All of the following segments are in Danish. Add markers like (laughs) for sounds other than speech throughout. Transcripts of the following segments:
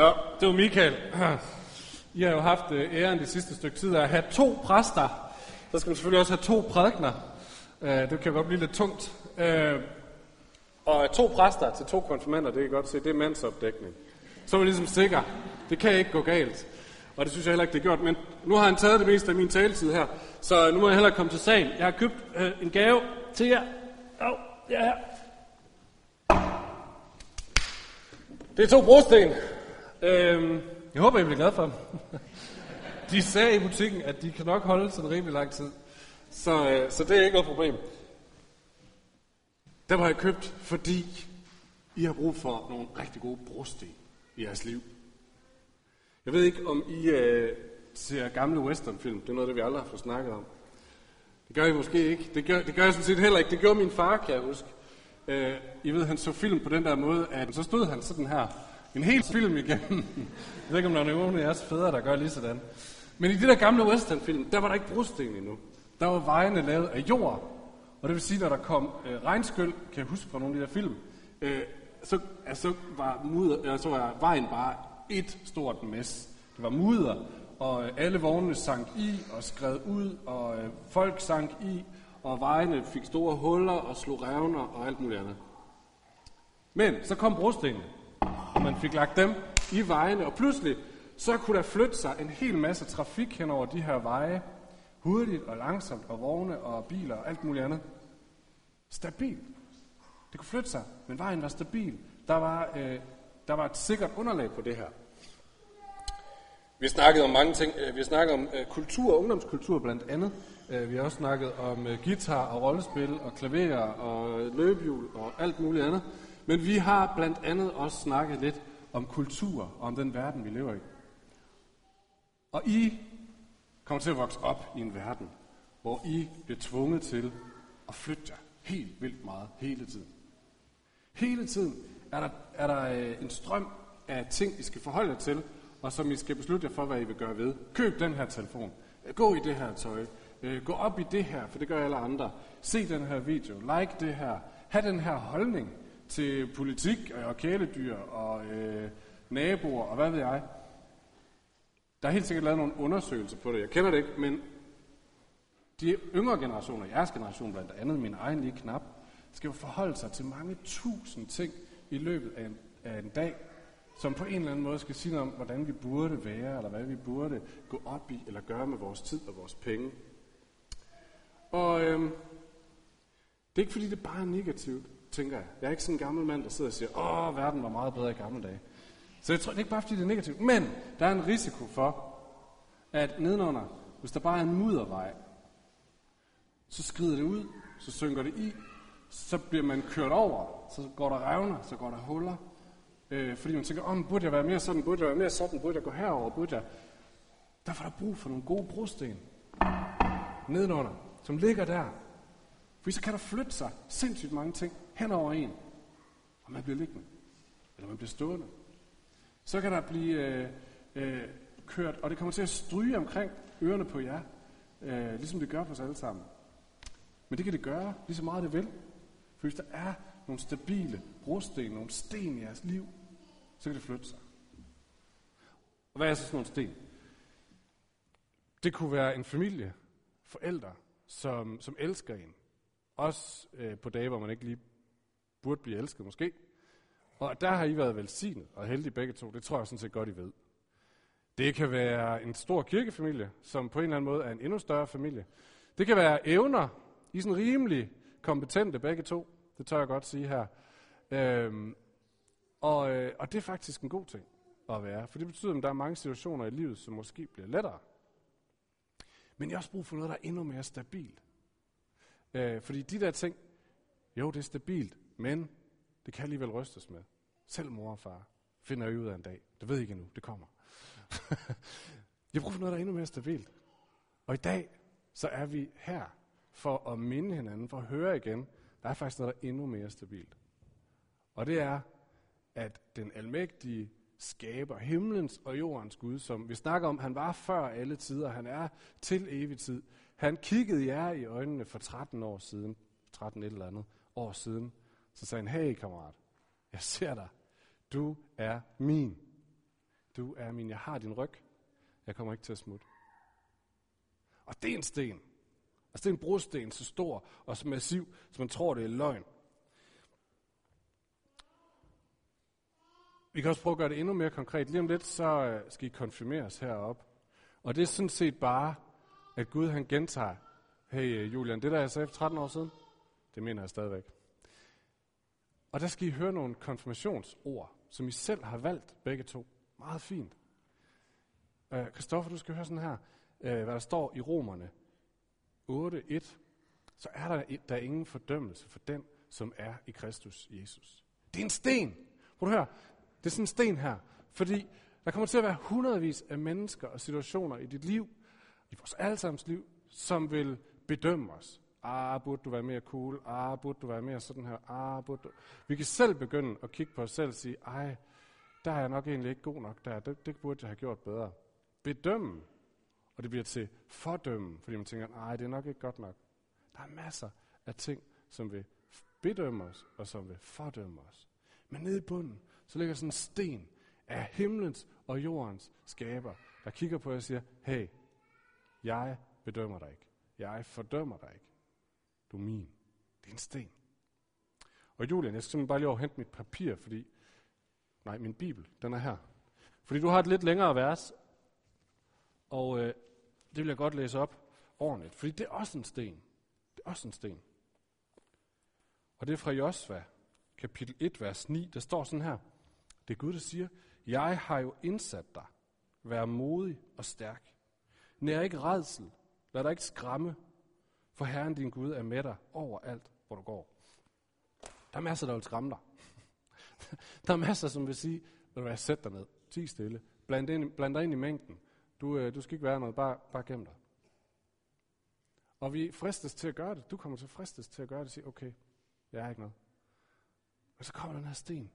Nå, det var Michael. (clears throat) I har jo haft øh, æren det sidste stykke tid at have to præster. Så skal man selvfølgelig også have to prædikner. Øh, Det kan godt blive lidt tungt. Øh, Og to præster til to konfirmander, det kan godt se, det er mandsopdækning. Så er vi ligesom sikre. Det kan ikke gå galt. Og det synes jeg heller ikke, det er gjort. Men nu har han taget det meste af min taletid her. Så nu må jeg hellere komme til sagen. Jeg har købt øh, en gave til jer. Au, det er her. Det er to brosten. Øhm, jeg håber, I bliver glade for dem. De sagde i butikken, at de kan nok holde sådan rimelig lang tid. Så, øh, så det er ikke noget problem. Dem har jeg købt, fordi I har brug for nogle rigtig gode brosten i jeres liv. Jeg ved ikke, om I øh, ser gamle westernfilm. Det er noget, det vi aldrig har fået snakket om. Det gør I måske ikke. Det gør, det gør jeg sådan set heller ikke. Det gjorde min far, kan jeg huske. Øh, I ved, han så film på den der måde, at så stod han sådan her en hel film igennem. (laughs) Jeg ved ikke, om der er nogen af jeres fædre, der gør lige sådan. Men i de der gamle westernfilm, der var der ikke brosten endnu. Der var vejene lavet af jord. Og det vil sige, når der kom øh, regnskyld, kan jeg huske fra nogle af de der film, øh, så, altså, var mudder, øh, så var vejen bare et stort mess. Det var mudder, og øh, alle vognene sank i og skred ud, og øh, folk sank i, og vejene fik store huller og slog revner og alt muligt andet. Men så kom brostenene, og man fik lagt dem i vejene, og pludselig så kunne der flytte sig en hel masse trafik hen over de her veje, hurtigt og langsomt, og vogne og biler og alt muligt andet. Stabil. Det kunne flytte sig, men vejen var stabil. Der var, øh, der var et sikkert underlag på det her. Vi har snakket om mange ting. Øh, vi har snakket om øh, kultur, ungdomskultur blandt andet. Øh, vi har også snakket om øh, guitar og rollespil og klaver og løbehjul og alt muligt andet. Men vi har blandt andet også snakket lidt om kultur om den verden, vi lever i. Og I kommer til at vokse op i en verden, hvor I bliver tvunget til at flytte jer helt vildt meget hele tiden. Hele tiden er der, er der øh, en strøm af ting, I skal forholde jer til, og som I skal beslutte jer for, hvad I vil gøre ved. Køb den her telefon. Gå i det her tøj. Øh, gå op i det her, for det gør alle andre. Se den her video. Like det her. Ha' den her holdning til politik og kæledyr og øh, naboer og hvad ved jeg. Der er helt sikkert lavet nogle undersøgelser på det. Jeg kender det ikke, men de yngre generationer, jeres generation blandt andet, min egen lige knap, skal jo forholde sig til mange tusind ting i løbet af en, af en dag, som på en eller anden måde skal sige noget om, hvordan vi burde være, eller hvad vi burde gå op i, eller gøre med vores tid og vores penge. Og øhm, det er ikke fordi, det bare er negativt, tænker jeg. Jeg er ikke sådan en gammel mand, der sidder og siger, åh, verden var meget bedre i gamle dage. Så jeg tror, det er ikke bare fordi, det er negativt. Men der er en risiko for, at nedenunder, hvis der bare er en muddervej, så skrider det ud, så synker det i, så bliver man kørt over, så går der revner, så går der huller. Øh, fordi man tænker, om burde jeg være mere sådan, burde jeg være mere sådan, burde jeg gå herover, burde jeg... Derfor er der brug for nogle gode brosten nedenunder, som ligger der. For så kan der flytte sig sindssygt mange ting hen over en, og man bliver liggende, eller man bliver stående. Så kan der blive øh, øh, kørt, og det kommer til at stryge omkring ørerne på jer, øh, ligesom det gør for os alle sammen. Men det kan det gøre lige så meget det vil. For hvis der er nogle stabile brosten, nogle sten i jeres liv, så kan det flytte sig. Og hvad er så sådan nogle sten? Det kunne være en familie, forældre, som, som elsker en. Også øh, på dage, hvor man ikke lige burde blive elsket måske. Og der har I været velsignet og heldige begge to. Det tror jeg sådan set godt, I ved. Det kan være en stor kirkefamilie, som på en eller anden måde er en endnu større familie. Det kan være evner. I er sådan rimelig kompetente begge to. Det tør jeg godt sige her. Øhm, og, øh, og det er faktisk en god ting at være. For det betyder, at der er mange situationer i livet, som måske bliver lettere. Men jeg har også brug for noget, der er endnu mere stabilt. Øh, fordi de der ting, jo, det er stabilt, men det kan alligevel rystes med. Selv mor og far finder I ud af en dag. Det ved I ikke endnu, det kommer. (laughs) jeg bruger for noget, der er endnu mere stabilt. Og i dag, så er vi her for at minde hinanden, for at høre igen, der er faktisk noget, der er endnu mere stabilt. Og det er, at den almægtige skaber himlens og jordens Gud, som vi snakker om, han var før alle tider, han er til evig tid. Han kiggede jer i øjnene for 13 år siden, 13 et eller andet år siden, så sagde han, hey kammerat, jeg ser dig, du er min. du er min, jeg har din ryg. Jeg kommer ikke til at smutte. Og det er en sten. Altså det er en brosten, så stor og så massiv, så man tror, det er løgn. Vi kan også prøve at gøre det endnu mere konkret. Lige om lidt, så øh, skal I konfirmeres heroppe. Og det er sådan set bare, at Gud han gentager, hey øh, Julian, det der jeg sagde for 13 år siden, det mener jeg stadigvæk. Og der skal I høre nogle konfirmationsord, som I selv har valgt begge to. Meget fint. Øh, Kristoffer, uh, du skal høre sådan her, uh, hvad der står i Romerne 8.1. Så er der, der er ingen fordømmelse for den, som er i Kristus Jesus. Det er en sten. Prøv at høre, det er sådan en sten her. Fordi der kommer til at være hundredvis af mennesker og situationer i dit liv, i vores allesammens liv, som vil bedømme os. Ah, burde du være mere cool? Ah, burde du være mere sådan her? Ah, burde du... Vi kan selv begynde at kigge på os selv og sige, ej, der er jeg nok egentlig ikke god nok der. Det, det burde jeg have gjort bedre. Bedømme. Og det bliver til fordømme, fordi man tænker, nej, det er nok ikke godt nok. Der er masser af ting, som vil bedømme os, og som vil fordømme os. Men nede i bunden, så ligger sådan en sten af himlens og jordens skaber, der kigger på jer og siger, hey, jeg bedømmer dig ikke. Jeg fordømmer dig ikke. Du er min. Det er en sten. Og Julian, jeg skal simpelthen bare lige over hente mit papir, fordi... Nej, min bibel, den er her. Fordi du har et lidt længere vers, og øh, det vil jeg godt læse op ordentligt, fordi det er også en sten. Det er også en sten. Og det er fra Josva, kapitel 1, vers 9. Der står sådan her. Det er Gud, der siger, Jeg har jo indsat dig. Vær modig og stærk. Nær ikke redsel. Lad dig ikke skræmme. For Herren din Gud er med dig overalt, hvor du går. Der er masser, der vil skræmme dig. (laughs) der er masser, som vil sige, vil du være, sæt dig ned. Ti stille. Bland, ind, bland dig ind i mængden. Du, øh, du skal ikke være noget, bare, bare gem dig. Og vi fristes til at gøre det. Du kommer til at fristes til at gøre det og sige, okay, jeg er ikke noget. Og så kommer den her sten.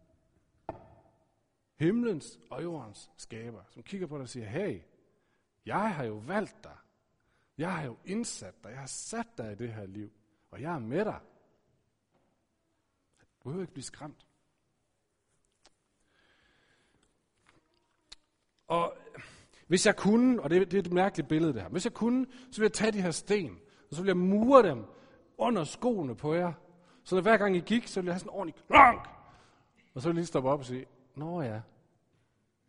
Himlens og jordens skaber, som kigger på dig og siger, hey, jeg har jo valgt dig. Jeg har jo indsat dig. Jeg har sat dig i det her liv. Og jeg er med dig. Du behøver ikke blive skræmt. Og hvis jeg kunne, og det, det er et mærkeligt billede det her, hvis jeg kunne, så ville jeg tage de her sten, og så ville jeg mure dem under skoene på jer. Så når hver gang I gik, så ville jeg have sådan en ordentlig klonk. Og så ville jeg lige stoppe op og sige, Nå ja,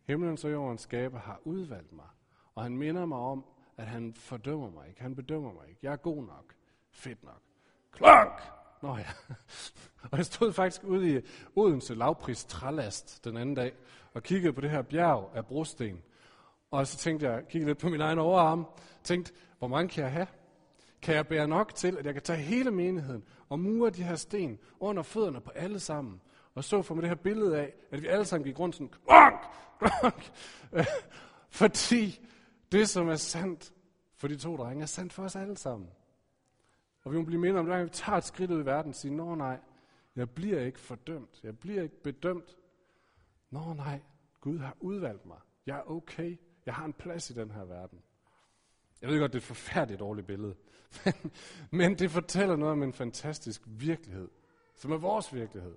himlen og jordens skaber har udvalgt mig. Og han minder mig om, at han fordømmer mig ikke. Han bedømmer mig ikke. Jeg er god nok. Fedt nok. Klok! Nå ja. (laughs) og jeg stod faktisk ude i Odense lavpris trælast den anden dag, og kiggede på det her bjerg af brosten. Og så tænkte jeg, kiggede lidt på min egen overarm, tænkte, hvor mange kan jeg have? Kan jeg bære nok til, at jeg kan tage hele menigheden og mure de her sten under fødderne på alle sammen? Og så for mig det her billede af, at vi alle sammen gik rundt sådan, klonk, klonk. (laughs) Fordi det, som er sandt for de to drenge, er sandt for os alle sammen. Og vi må blive mindre om, at vi tager et skridt ud i verden og siger, nå nej, jeg bliver ikke fordømt. Jeg bliver ikke bedømt. Nå nej, Gud har udvalgt mig. Jeg er okay. Jeg har en plads i den her verden. Jeg ved godt, det er et forfærdeligt dårligt billede. (laughs) Men, men det fortæller noget om en fantastisk virkelighed, som er vores virkelighed.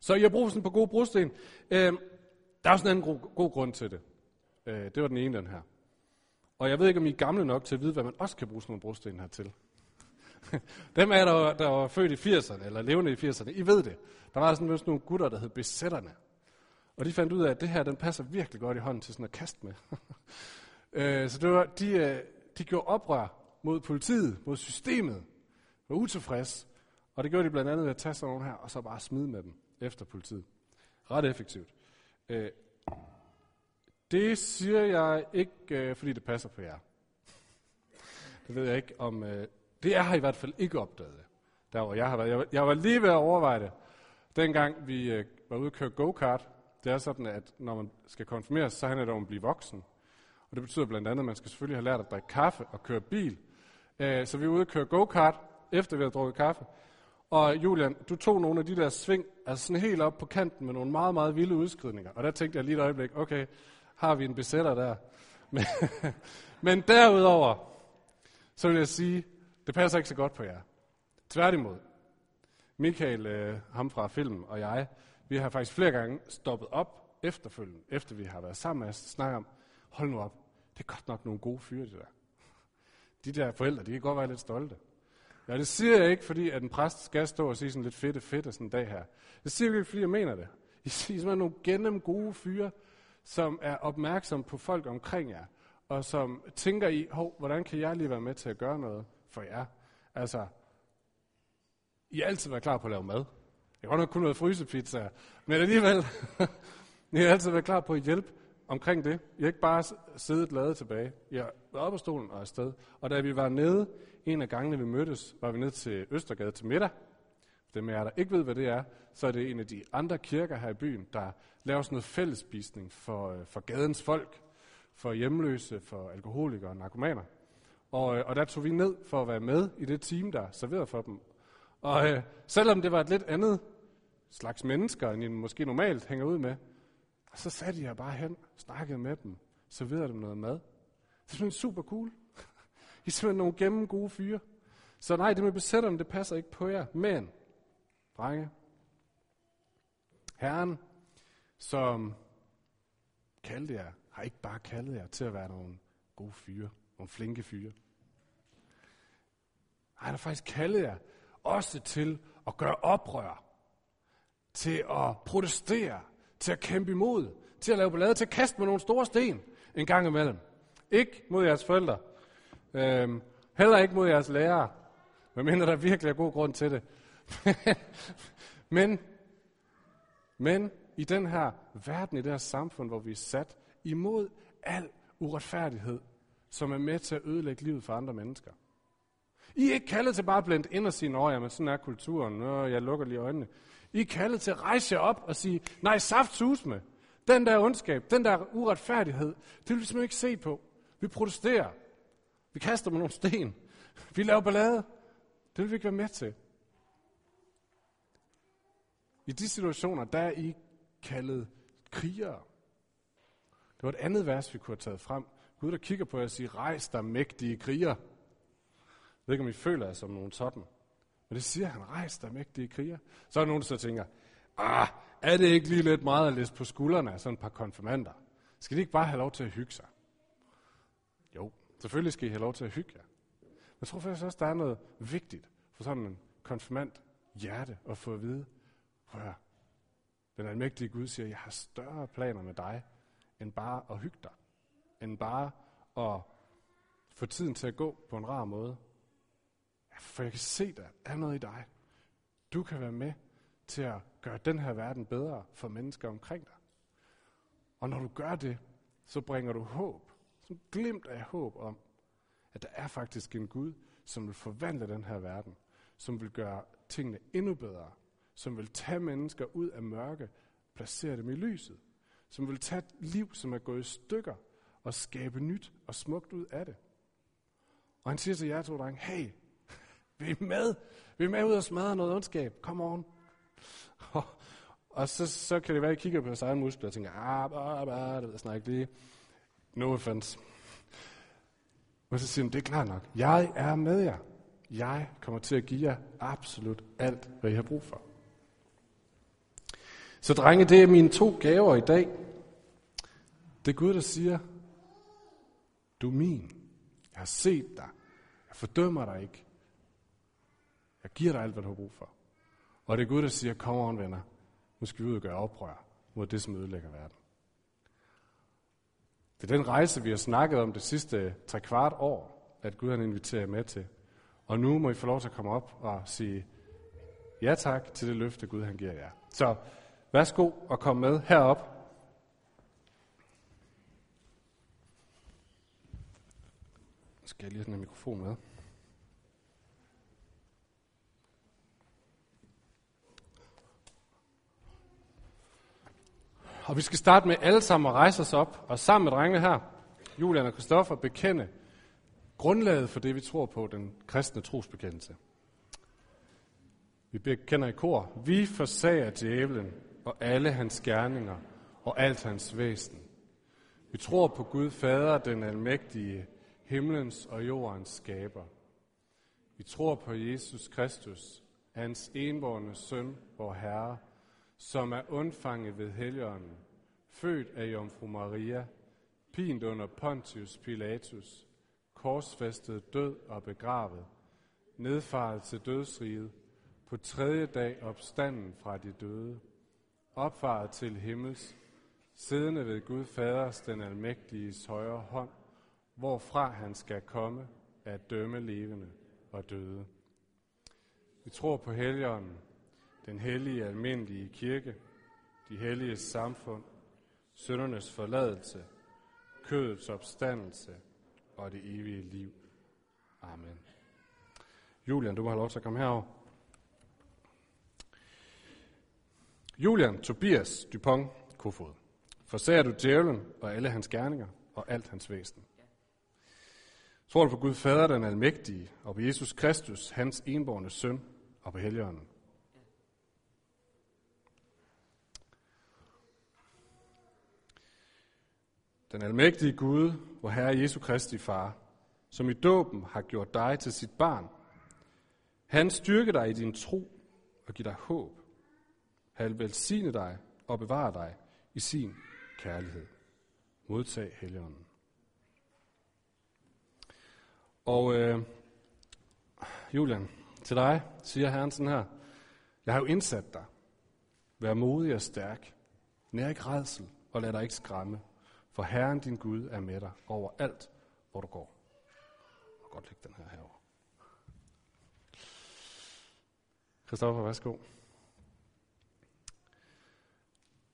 Så I har brug sådan på gode brosten. Øh, der er også en anden god, god grund til det. Øh, det var den ene, den her. Og jeg ved ikke, om I er gamle nok til at vide, hvad man også kan bruge sådan nogle brosten her til. (laughs) Dem er der, der var født i 80'erne, eller levende i 80'erne, I ved det. Der var sådan nogle gutter, der hed besætterne. Og de fandt ud af, at det her, den passer virkelig godt i hånden til sådan at kaste med. (laughs) Øh, så det var, de, øh, de gjorde oprør mod politiet, mod systemet, var utilfreds. Og det gjorde de blandt andet ved at tage sådan nogle her, og så bare smide med dem efter politiet. Ret effektivt. Øh, det siger jeg ikke, øh, fordi det passer på jer. Det ved jeg ikke om... Øh, det jeg har i hvert fald ikke opdaget, der hvor jeg har været. Jeg var, jeg var lige ved at overveje det, dengang vi øh, var ude at køre go-kart. Det er sådan, at når man skal konfirmeres, så handler det om at blive voksen. Og det betyder blandt andet, at man skal selvfølgelig have lært at drikke kaffe og køre bil. Øh, så vi er ude og køre go-kart, efter vi har drukket kaffe. Og Julian, du tog nogle af de der sving, altså sådan helt op på kanten med nogle meget, meget vilde udskridninger. Og der tænkte jeg lige et øjeblik, okay, har vi en besætter der? (laughs) Men, men derudover, så vil jeg sige, det passer ikke så godt på jer. Tværtimod. Michael, øh, ham fra filmen, og jeg, vi har faktisk flere gange stoppet op efterfølgende, efter vi har været sammen med os, snakke om, hold nu op, det er godt nok nogle gode fyre, det der. (laughs) De der forældre, de kan godt være lidt stolte. Ja, det siger jeg ikke, fordi at en præst skal stå og sige sådan lidt fedt fedt sådan en dag her. Det siger jeg ikke, fordi jeg mener det. I siger simpelthen nogle gennem gode fyre, som er opmærksom på folk omkring jer, og som tænker i, hov, hvordan kan jeg lige være med til at gøre noget for jer? Altså, I har altid været klar på at lave mad. Jeg har nok kun noget frysepizza, men alligevel, (laughs) I har altid været klar på at hjælpe omkring det. I har ikke bare siddet lavet tilbage. I har været oppe på stolen og afsted. Og da vi var nede, en af gangene vi mødtes, var vi ned til Østergade til middag. Dem af jer, der ikke ved, hvad det er, så er det en af de andre kirker her i byen, der laver sådan noget fællesspisning for, øh, for gadens folk, for hjemløse, for alkoholikere og narkomaner. Og, øh, og der tog vi ned for at være med i det team, der serverede for dem. Og øh, selvom det var et lidt andet slags mennesker, end I måske normalt hænger ud med, så satte jeg bare hen, snakkede med dem, serverede dem noget mad. Det er simpelthen super cool. (laughs) I er simpelthen nogle gennem gode fyre. Så nej, det med besætterne, det passer ikke på jer. Men, drenge, Herren, som kaldte jer, har ikke bare kaldet jer til at være nogle gode fyre, nogle flinke fyre. Han har faktisk kaldet jer også til at gøre oprør, til at protestere, til at kæmpe imod, til at lave ballade, til at kaste med nogle store sten en gang imellem. Ikke mod jeres forældre. Øhm, heller ikke mod jeres lærere. Medmindre der virkelig er god grund til det. (laughs) men, men i den her verden, i det her samfund, hvor vi er sat imod al uretfærdighed, som er med til at ødelægge livet for andre mennesker. I er ikke kaldet til bare at blende ind og sige, at men sådan er kulturen, Nå, jeg lukker lige øjnene. I er kaldet til at rejse jer op og sige, nej, saft med. Den der ondskab, den der uretfærdighed, det vil vi simpelthen ikke se på. Vi protesterer. Vi kaster med nogle sten. Vi laver ballade. Det vil vi ikke være med til. I de situationer, der er I kaldet krigere. Det var et andet vers, vi kunne have taget frem. Gud, der kigger på jer og siger, rejs dig mægtige krigere. Jeg ved ikke, om I føler jer som nogen sådan. Men det siger han, rejs dig mægtige kriger. Så er der nogen, der så tænker, ah, er det ikke lige lidt meget at læse på skuldrene af sådan et par konfirmander? Skal de ikke bare have lov til at hygge sig? Jo, selvfølgelig skal I have lov til at hygge jer. Men jeg tror faktisk også, der er noget vigtigt for sådan en konfirmand hjerte at få at vide, hør, den almægtige Gud siger, jeg har større planer med dig, end bare at hygge dig. End bare at få tiden til at gå på en rar måde. For jeg kan se, der er noget i dig. Du kan være med til at gøre den her verden bedre for mennesker omkring dig. Og når du gør det, så bringer du håb. Som glimt af håb om, at der er faktisk en Gud, som vil forvandle den her verden. Som vil gøre tingene endnu bedre. Som vil tage mennesker ud af mørke, placere dem i lyset. Som vil tage et liv, som er gået i stykker, og skabe nyt og smukt ud af det. Og han siger til jer to drenge, hey, vi er med. Vi er med ud og smadre noget ondskab. Come on. Og, (laughs) og så, så kan det være, at I kigger på jeres egen muskler og tænker, ah, bah, bah, det ved jeg ikke lige. No offense. Og så siger han, det er klart nok. Jeg er med jer. Jeg kommer til at give jer absolut alt, hvad I har brug for. Så drenge, det er mine to gaver i dag. Det er Gud, der siger, du er min. Jeg har set dig. Jeg fordømmer dig ikke. Jeg giver dig alt, hvad du har brug for. Og det er Gud, der siger, kom on venner, nu skal vi ud og gøre oprør mod det, som ødelægger verden. Det er den rejse, vi har snakket om det sidste tre kvart år, at Gud har inviteret jer med til. Og nu må I få lov til at komme op og sige ja tak til det løfte, Gud han giver jer. Så værsgo og kom med herop. skal jeg lige have en mikrofon med. Og vi skal starte med alle sammen at rejse os op, og sammen med drengene her, Julian og Kristoffer, bekende grundlaget for det, vi tror på, den kristne trosbekendelse. Vi bekender i kor, vi forsager djævlen og alle hans gerninger og alt hans væsen. Vi tror på Gud Fader, den almægtige, himlens og jordens skaber. Vi tror på Jesus Kristus, hans enborne søn, vor Herre, som er undfanget ved Helligånden, født af Jomfru Maria, pint under Pontius Pilatus, korsfæstet død og begravet, nedfaret til dødsriget, på tredje dag opstanden fra de døde, opfaret til himmels, siddende ved Gud Faders den almægtiges højre hånd, hvorfra han skal komme at dømme levende og døde. Vi tror på Helligånden, den hellige almindelige kirke, de hellige samfund, søndernes forladelse, kødets opstandelse og det evige liv. Amen. Julian, du må have lov til at komme herover. Julian Tobias Dupont Kofod. Forsager du djævlen og alle hans gerninger og alt hans væsen? Tror du på Gud Fader, den almægtige, og på Jesus Kristus, hans enborne søn, og på Helligånden? Den almægtige Gud, hvor Herre Jesu Kristi Far, som i dåben har gjort dig til sit barn, han styrker dig i din tro og giver dig håb. Han velsigne dig og bevare dig i sin kærlighed. Modtag Helligånden. Og øh, Julian, til dig siger Herren sådan her. Jeg har jo indsat dig. Vær modig og stærk. Nær ikke redsel og lad dig ikke skræmme. For Herren din Gud er med dig over alt, hvor du går. Jeg kan godt lægge den her herover. Christoffer, værsgo.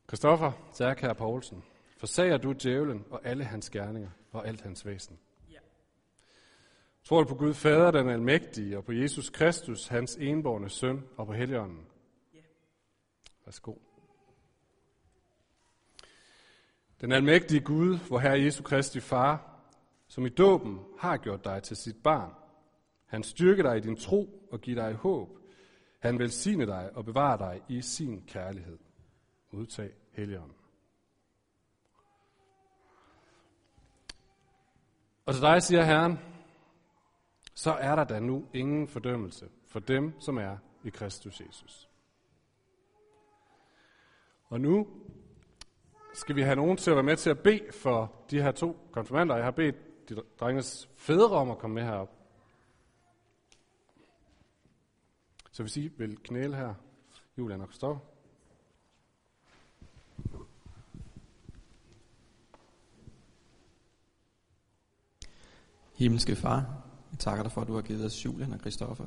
Christoffer, Zerkær Poulsen, forsager du djævlen og alle hans gerninger og alt hans væsen? Ja. Tror du på Gud Fader, den almægtige, og på Jesus Kristus, hans enborne søn, og på Helligånden? Ja. Værsgo. Den almægtige Gud, hvor Herre Jesu Kristi Far, som i dåben har gjort dig til sit barn. Han styrker dig i din tro og giver dig håb. Han velsigne dig og bevare dig i sin kærlighed. Udtag Helligånden. Og til dig siger Herren, så er der da nu ingen fordømmelse for dem, som er i Kristus Jesus. Og nu skal vi have nogen til at være med til at bede for de her to konfirmander. Jeg har bedt de drenges fædre om at komme med herop. Så hvis I vil knæle her, Julian og Kristoffer. Himmelske Far, jeg takker dig for, at du har givet os Julian og Kristoffer.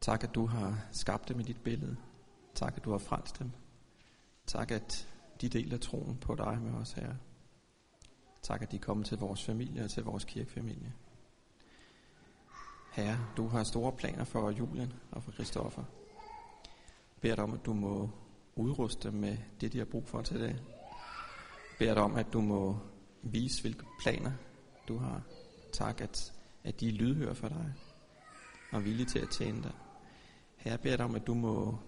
Tak, at du har skabt dem i dit billede. Tak, at du har frelst dem. Tak, at de deler troen på dig med os, her. Tak, at de kommer til vores familie og til vores kirkefamilie. Herre, du har store planer for Julian og for Christoffer. Bær dig om, at du må udruste dem med det, de har brug for til det. Bær dig om, at du må vise, hvilke planer du har. Tak, at, at de er lydhøre for dig og villige til at tjene dig. Herre, jeg beder dig om, at du må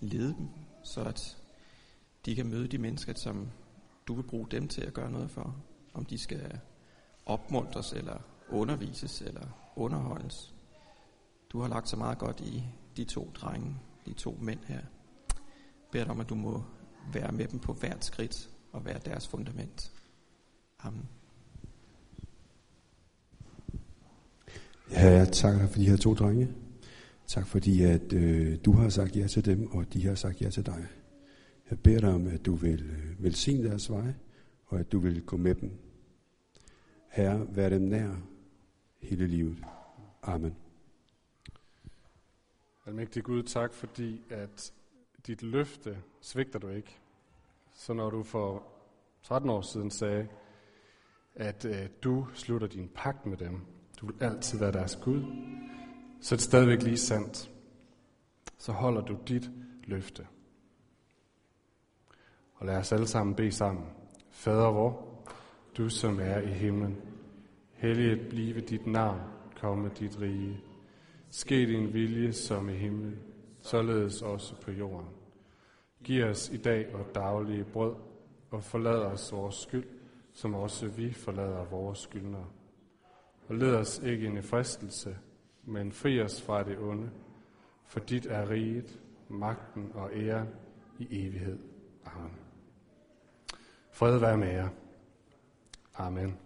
lede dem, så at de kan møde de mennesker, som du vil bruge dem til at gøre noget for. Om de skal opmuntres, eller undervises, eller underholdes. Du har lagt så meget godt i de to drenge, de to mænd her. Jeg beder dig om, at du må være med dem på hvert skridt og være deres fundament. Amen. Herre, jeg takker for de her to drenge. Tak fordi, at øh, du har sagt ja til dem, og de har sagt ja til dig. Jeg beder dig om, at du vil øh, velsigne deres vej, og at du vil gå med dem. Herre, vær dem nær hele livet. Amen. Almægtig Gud, tak fordi, at dit løfte svigter du ikke. Så når du for 13 år siden sagde, at øh, du slutter din pagt med dem, du vil altid være deres Gud, så er det stadigvæk lige sandt. Så holder du dit løfte. Og lad os alle sammen bede sammen. Fader vor, du som er i himlen, helliget blive dit navn, komme dit rige. Ske din vilje som i himlen, således også på jorden. Giv os i dag vores daglige brød, og forlad os vores skyld, som også vi forlader vores skyldnere. Og led os ikke ind i fristelse, men fri os fra det onde, for dit er riget, magten og æren i evighed. Amen. Fred være med jer. Amen.